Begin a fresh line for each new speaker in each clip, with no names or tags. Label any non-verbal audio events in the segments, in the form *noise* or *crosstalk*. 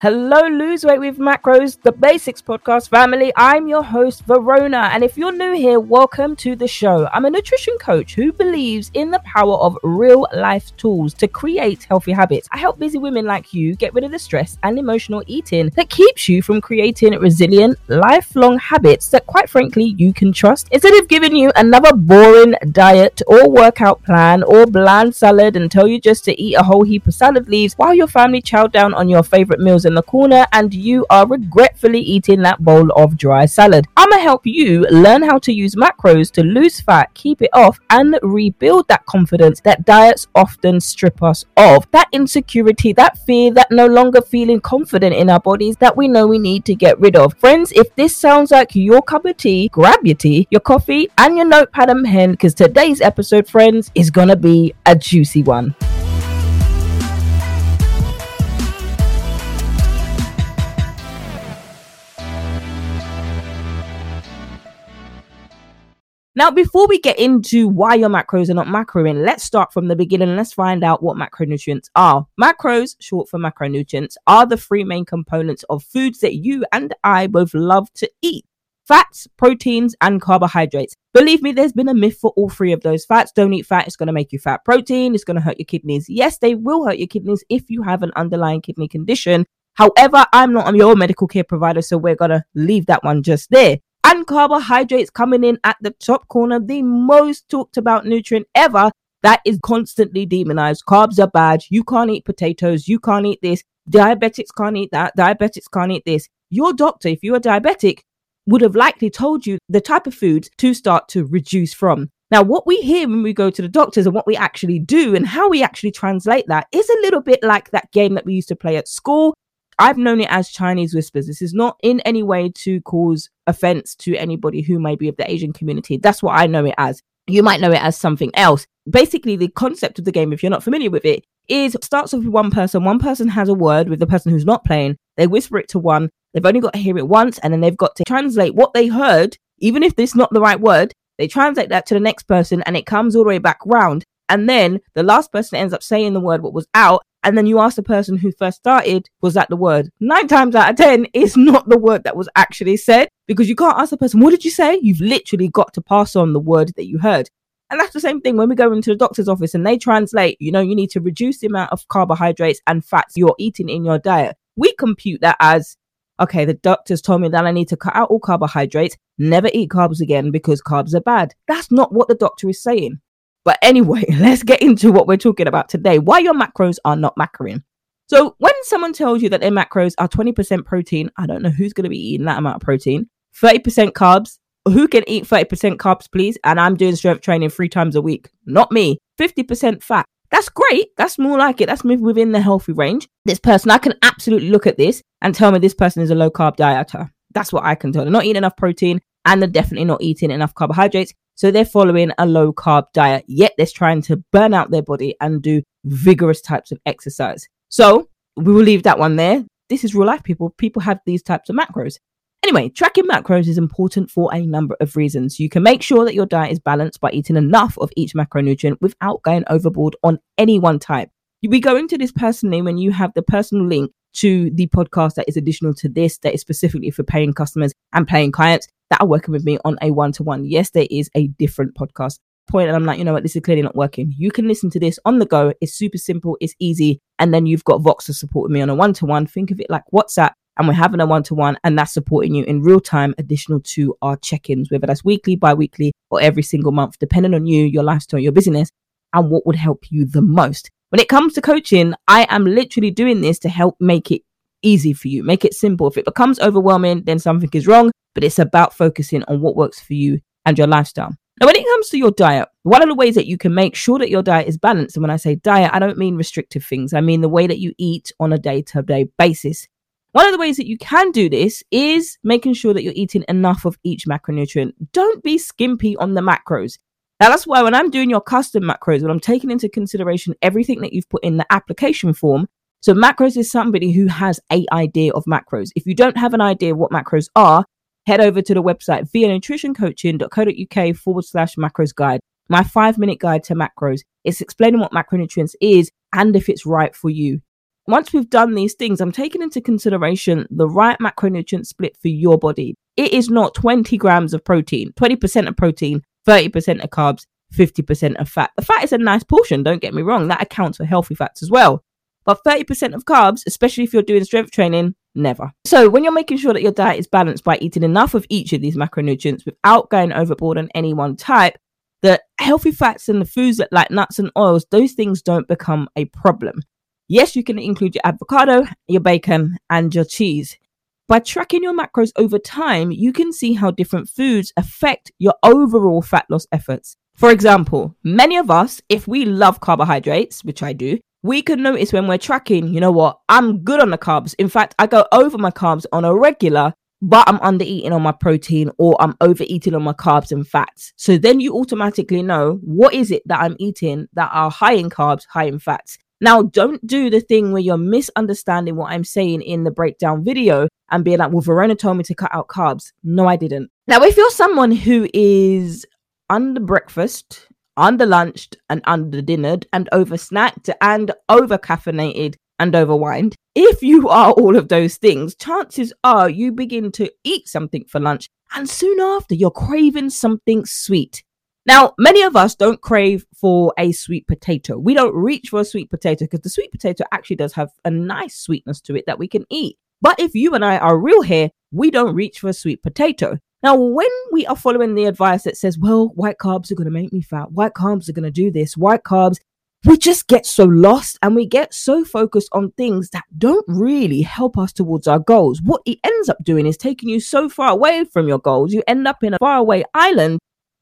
Hello, Lose Weight with Macros, the Basics Podcast family. I'm your host, Verona. And if you're new here, welcome to the show. I'm a nutrition coach who believes in the power of real life tools to create healthy habits. I help busy women like you get rid of the stress and emotional eating that keeps you from creating resilient, lifelong habits that, quite frankly, you can trust. Instead of giving you another boring diet or workout plan or bland salad and tell you just to eat a whole heap of salad leaves while your family chow down on your favorite meals in the corner and you are regretfully eating that bowl of dry salad. I'm gonna help you learn how to use macros to lose fat, keep it off, and rebuild that confidence that diets often strip us of. That insecurity, that fear, that no longer feeling confident in our bodies that we know we need to get rid of. Friends, if this sounds like your cup of tea, grab your tea, your coffee, and your notepad and pen because today's episode, friends, is gonna be a juicy one. Now, before we get into why your macros are not macroing, let's start from the beginning. Let's find out what macronutrients are. Macros, short for macronutrients, are the three main components of foods that you and I both love to eat fats, proteins, and carbohydrates. Believe me, there's been a myth for all three of those. Fats don't eat fat, it's going to make you fat. Protein it's going to hurt your kidneys. Yes, they will hurt your kidneys if you have an underlying kidney condition. However, I'm not your medical care provider, so we're going to leave that one just there and carbohydrates coming in at the top corner, the most talked about nutrient ever that is constantly demonized. Carbs are bad. You can't eat potatoes. You can't eat this. Diabetics can't eat that. Diabetics can't eat this. Your doctor, if you're diabetic, would have likely told you the type of foods to start to reduce from. Now, what we hear when we go to the doctors and what we actually do and how we actually translate that is a little bit like that game that we used to play at school I've known it as Chinese whispers. This is not in any way to cause offense to anybody who may be of the Asian community. That's what I know it as. You might know it as something else. Basically, the concept of the game, if you're not familiar with it, is starts off with one person. One person has a word with the person who's not playing. They whisper it to one. They've only got to hear it once, and then they've got to translate what they heard, even if it's not the right word. They translate that to the next person, and it comes all the way back round. And then the last person ends up saying the word what was out, and then you ask the person who first started, was that the word? Nine times out of 10, it's not the word that was actually said because you can't ask the person, what did you say? You've literally got to pass on the word that you heard. And that's the same thing when we go into the doctor's office and they translate, you know, you need to reduce the amount of carbohydrates and fats you're eating in your diet. We compute that as, okay, the doctors told me that I need to cut out all carbohydrates, never eat carbs again because carbs are bad. That's not what the doctor is saying. But anyway, *laughs* let's get into what we're talking about today why your macros are not macroing. So, when someone tells you that their macros are 20% protein, I don't know who's going to be eating that amount of protein, 30% carbs. Who can eat 30% carbs, please? And I'm doing strength training three times a week. Not me. 50% fat. That's great. That's more like it. That's within the healthy range. This person, I can absolutely look at this and tell me this person is a low carb dieter. That's what I can tell. They're not eating enough protein and they're definitely not eating enough carbohydrates. So they're following a low carb diet, yet they're trying to burn out their body and do vigorous types of exercise. So we will leave that one there. This is real life, people. People have these types of macros. Anyway, tracking macros is important for a number of reasons. You can make sure that your diet is balanced by eating enough of each macronutrient without going overboard on any one type. You'll be going to this personally when you have the personal link to the podcast that is additional to this, that is specifically for paying customers and paying clients that are working with me on a one to one. Yes, there is a different podcast point and I'm like, you know what, this is clearly not working. You can listen to this on the go. It's super simple, it's easy. And then you've got Vox to support me on a one to one. Think of it like WhatsApp and we're having a one to one and that's supporting you in real time, additional to our check ins, whether that's weekly, bi weekly, or every single month, depending on you, your lifestyle, your business, and what would help you the most. When it comes to coaching, I am literally doing this to help make it easy for you, make it simple. If it becomes overwhelming, then something is wrong but it's about focusing on what works for you and your lifestyle. Now, when it comes to your diet, one of the ways that you can make sure that your diet is balanced, and when I say diet, I don't mean restrictive things, I mean the way that you eat on a day to day basis. One of the ways that you can do this is making sure that you're eating enough of each macronutrient. Don't be skimpy on the macros. Now, that's why when I'm doing your custom macros, when I'm taking into consideration everything that you've put in the application form, so macros is somebody who has a idea of macros. If you don't have an idea what macros are, head over to the website vianutritioncoaching.co.uk forward slash macros guide. My five minute guide to macros. It's explaining what macronutrients is and if it's right for you. once we've done these things, I'm taking into consideration the right macronutrient split for your body. It is not 20 grams of protein, 20% of protein, 30% of carbs, 50% of fat. The fat is a nice portion, don't get me wrong. That accounts for healthy fats as well. But 30% of carbs, especially if you're doing strength training, never. So when you're making sure that your diet is balanced by eating enough of each of these macronutrients without going overboard on any one type, the healthy fats and the foods that like nuts and oils, those things don't become a problem. Yes, you can include your avocado, your bacon, and your cheese. By tracking your macros over time, you can see how different foods affect your overall fat loss efforts. For example, many of us, if we love carbohydrates, which I do, we can notice when we're tracking, you know what, I'm good on the carbs. In fact, I go over my carbs on a regular, but I'm under eating on my protein or I'm overeating on my carbs and fats. So then you automatically know what is it that I'm eating that are high in carbs, high in fats. Now, don't do the thing where you're misunderstanding what I'm saying in the breakdown video and being like, well, Verona told me to cut out carbs. No, I didn't. Now, if you're someone who is under breakfast, under lunched, and under dinnered, and over snacked, and over caffeinated, and over wined, if you are all of those things, chances are you begin to eat something for lunch, and soon after you're craving something sweet. Now, many of us don't crave for a sweet potato. We don't reach for a sweet potato because the sweet potato actually does have a nice sweetness to it that we can eat. But if you and I are real here, we don't reach for a sweet potato. Now, when we are following the advice that says, well, white carbs are going to make me fat, white carbs are going to do this, white carbs, we just get so lost and we get so focused on things that don't really help us towards our goals. What it ends up doing is taking you so far away from your goals, you end up in a faraway island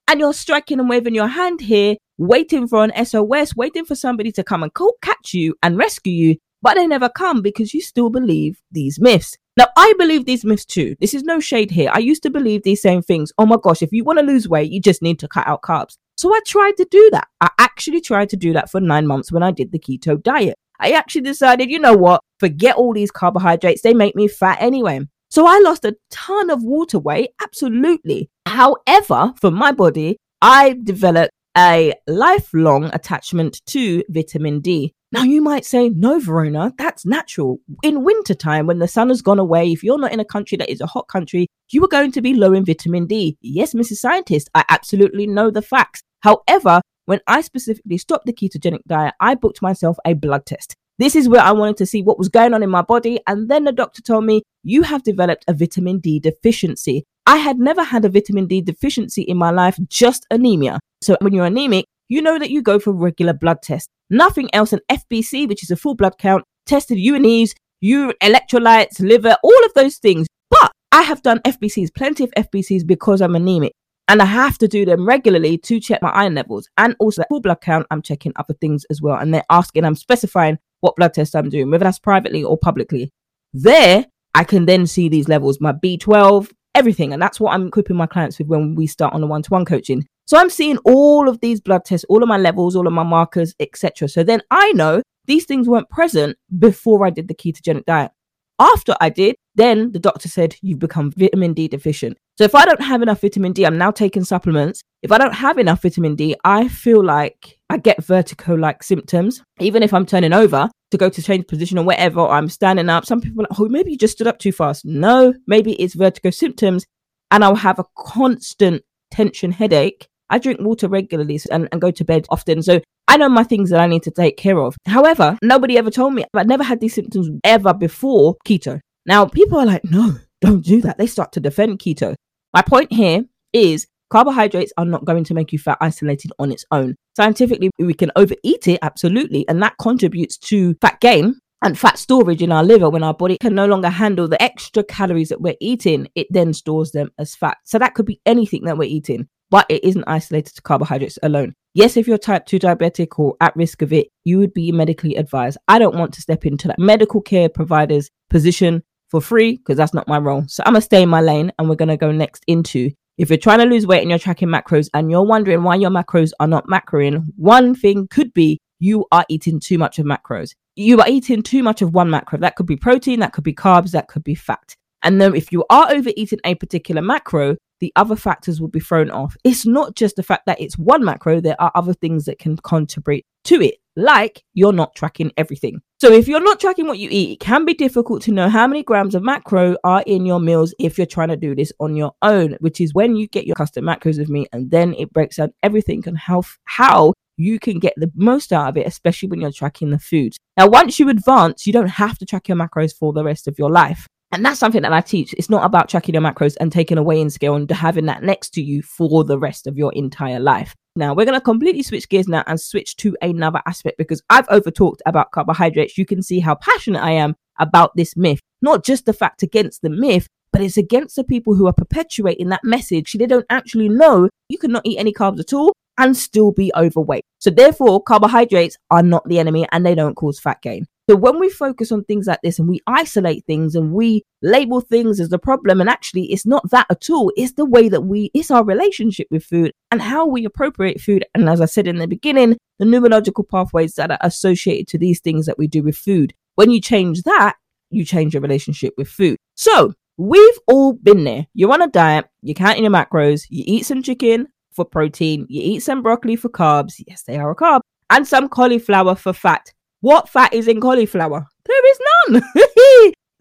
and you're striking and waving your hand here, waiting for an SOS, waiting for somebody to come and catch you and rescue you, but they never come because you still believe these myths. Now, I believe these myths too. This is no shade here. I used to believe these same things. Oh my gosh, if you want to lose weight, you just need to cut out carbs. So I tried to do that. I actually tried to do that for nine months when I did the keto diet. I actually decided, you know what? Forget all these carbohydrates. They make me fat anyway. So I lost a ton of water weight, absolutely. However, for my body, I developed a lifelong attachment to vitamin D. Now you might say, no, Verona, that's natural. In wintertime, when the sun has gone away, if you're not in a country that is a hot country, you are going to be low in vitamin D. Yes, Mrs. Scientist, I absolutely know the facts. However, when I specifically stopped the ketogenic diet, I booked myself a blood test. This is where I wanted to see what was going on in my body. And then the doctor told me, you have developed a vitamin D deficiency. I had never had a vitamin D deficiency in my life, just anemia. So when you're anemic, you know that you go for regular blood tests. Nothing else. An FBC, which is a full blood count, tested U&Es, you electrolytes, liver, all of those things. But I have done FBCs, plenty of FBCs because I'm anemic. And I have to do them regularly to check my iron levels. And also, full blood count, I'm checking other things as well. And they're asking, I'm specifying what blood test I'm doing, whether that's privately or publicly. There, I can then see these levels, my B12, everything. And that's what I'm equipping my clients with when we start on the one to one coaching. So I'm seeing all of these blood tests, all of my levels, all of my markers, etc. So then I know these things weren't present before I did the ketogenic diet. After I did, then the doctor said, You've become vitamin D deficient. So if I don't have enough vitamin D, I'm now taking supplements. If I don't have enough vitamin D, I feel like I get vertigo like symptoms. Even if I'm turning over to go to change position or whatever, or I'm standing up, some people like, Oh, maybe you just stood up too fast. No, maybe it's vertigo symptoms. And I'll have a constant tension headache. I drink water regularly and, and go to bed often. So I know my things that I need to take care of. However, nobody ever told me. I've never had these symptoms ever before keto. Now, people are like, no, don't do that. They start to defend keto. My point here is carbohydrates are not going to make you fat isolated on its own. Scientifically, we can overeat it, absolutely, and that contributes to fat gain and fat storage in our liver when our body can no longer handle the extra calories that we're eating, it then stores them as fat. So that could be anything that we're eating, but it isn't isolated to carbohydrates alone. Yes, if you're type 2 diabetic or at risk of it, you would be medically advised. I don't want to step into that medical care provider's position for free because that's not my role. So I'm going to stay in my lane and we're going to go next into if you're trying to lose weight and you're tracking macros and you're wondering why your macros are not macroing, one thing could be you are eating too much of macros. You are eating too much of one macro. That could be protein, that could be carbs, that could be fat. And then if you are overeating a particular macro, the other factors will be thrown off. It's not just the fact that it's one macro, there are other things that can contribute to it, like you're not tracking everything. So, if you're not tracking what you eat, it can be difficult to know how many grams of macro are in your meals if you're trying to do this on your own, which is when you get your custom macros with me and then it breaks down everything and how, how you can get the most out of it, especially when you're tracking the foods. Now, once you advance, you don't have to track your macros for the rest of your life. And that's something that I teach. It's not about tracking your macros and taking a weighing scale and having that next to you for the rest of your entire life. Now, we're going to completely switch gears now and switch to another aspect because I've over talked about carbohydrates. You can see how passionate I am about this myth. Not just the fact against the myth, but it's against the people who are perpetuating that message. They don't actually know you cannot eat any carbs at all and still be overweight. So, therefore, carbohydrates are not the enemy and they don't cause fat gain. So when we focus on things like this and we isolate things and we label things as the problem, and actually it's not that at all, it's the way that we, it's our relationship with food and how we appropriate food. And as I said in the beginning, the neurological pathways that are associated to these things that we do with food. When you change that, you change your relationship with food. So we've all been there. You're on a diet, you're counting your macros, you eat some chicken for protein, you eat some broccoli for carbs. Yes, they are a carb. And some cauliflower for fat. What fat is in cauliflower? There is none.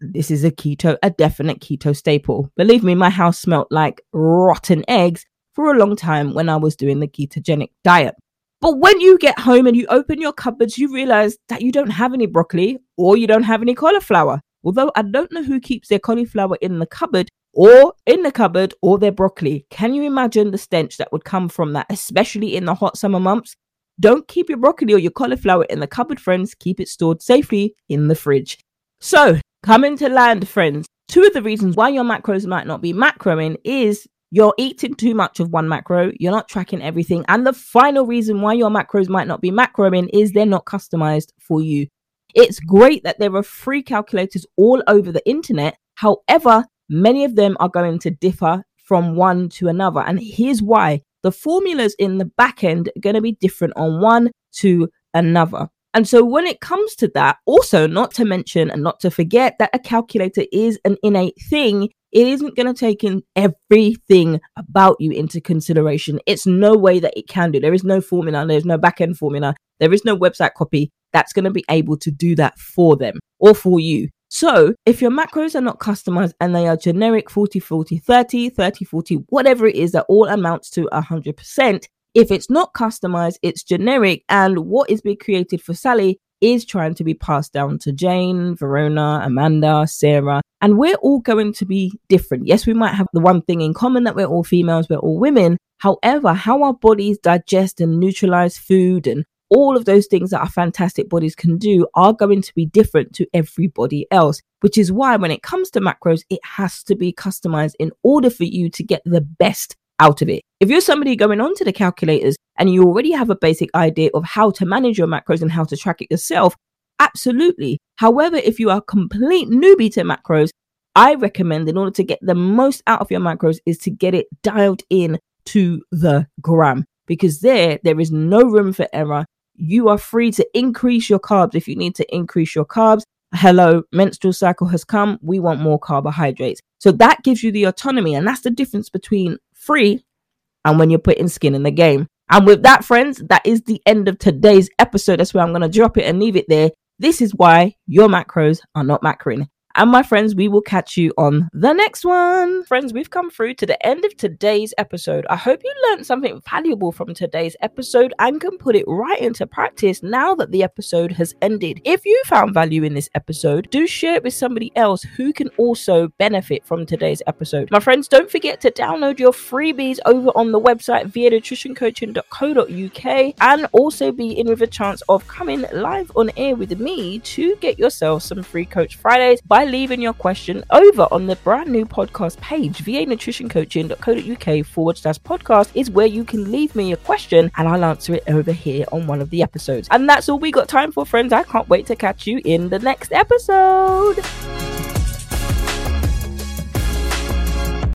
*laughs* this is a keto, a definite keto staple. Believe me, my house smelt like rotten eggs for a long time when I was doing the ketogenic diet. But when you get home and you open your cupboards, you realize that you don't have any broccoli or you don't have any cauliflower. Although I don't know who keeps their cauliflower in the cupboard or in the cupboard or their broccoli. Can you imagine the stench that would come from that, especially in the hot summer months? Don't keep your broccoli or your cauliflower in the cupboard, friends. Keep it stored safely in the fridge. So, coming to land, friends. Two of the reasons why your macros might not be macroing is you're eating too much of one macro, you're not tracking everything. And the final reason why your macros might not be macroing is they're not customized for you. It's great that there are free calculators all over the internet. However, many of them are going to differ from one to another. And here's why the formulas in the back end are going to be different on one to another. And so when it comes to that, also not to mention and not to forget that a calculator is an innate thing. It isn't going to take in everything about you into consideration. It's no way that it can do. There is no formula. There's no back end formula. There is no website copy that's going to be able to do that for them or for you. So if your macros are not customized and they are generic 40, 40, 30, 30, 40, whatever it is that all amounts to 100%, if it's not customized, it's generic. And what is being created for Sally is trying to be passed down to Jane, Verona, Amanda, Sarah. And we're all going to be different. Yes, we might have the one thing in common that we're all females, we're all women. However, how our bodies digest and neutralize food and all of those things that our fantastic bodies can do are going to be different to everybody else, which is why when it comes to macros, it has to be customized in order for you to get the best out of it. If you're somebody going onto the calculators and you already have a basic idea of how to manage your macros and how to track it yourself, absolutely. However, if you are a complete newbie to macros, I recommend in order to get the most out of your macros is to get it dialed in to the gram because there there is no room for error you are free to increase your carbs if you need to increase your carbs. Hello, menstrual cycle has come. We want more carbohydrates. So that gives you the autonomy. And that's the difference between free and when you're putting skin in the game. And with that, friends, that is the end of today's episode. That's where I'm going to drop it and leave it there. This is why your macros are not macroing. And my friends, we will catch you on the next one. Friends, we've come through to the end of today's episode. I hope you learned something valuable from today's episode and can put it right into practice now that the episode has ended. If you found value in this episode, do share it with somebody else who can also benefit from today's episode. My friends, don't forget to download your freebies over on the website vianutritioncoaching.co.uk and also be in with a chance of coming live on air with me to get yourself some free Coach Fridays by leaving your question over on the brand new podcast page, vianutritioncoaching.co.uk forward slash podcast is where you can leave me a question and I'll answer it over here on one of the episodes. And that's all we got time for, friends. I can't wait to catch you in the next episode.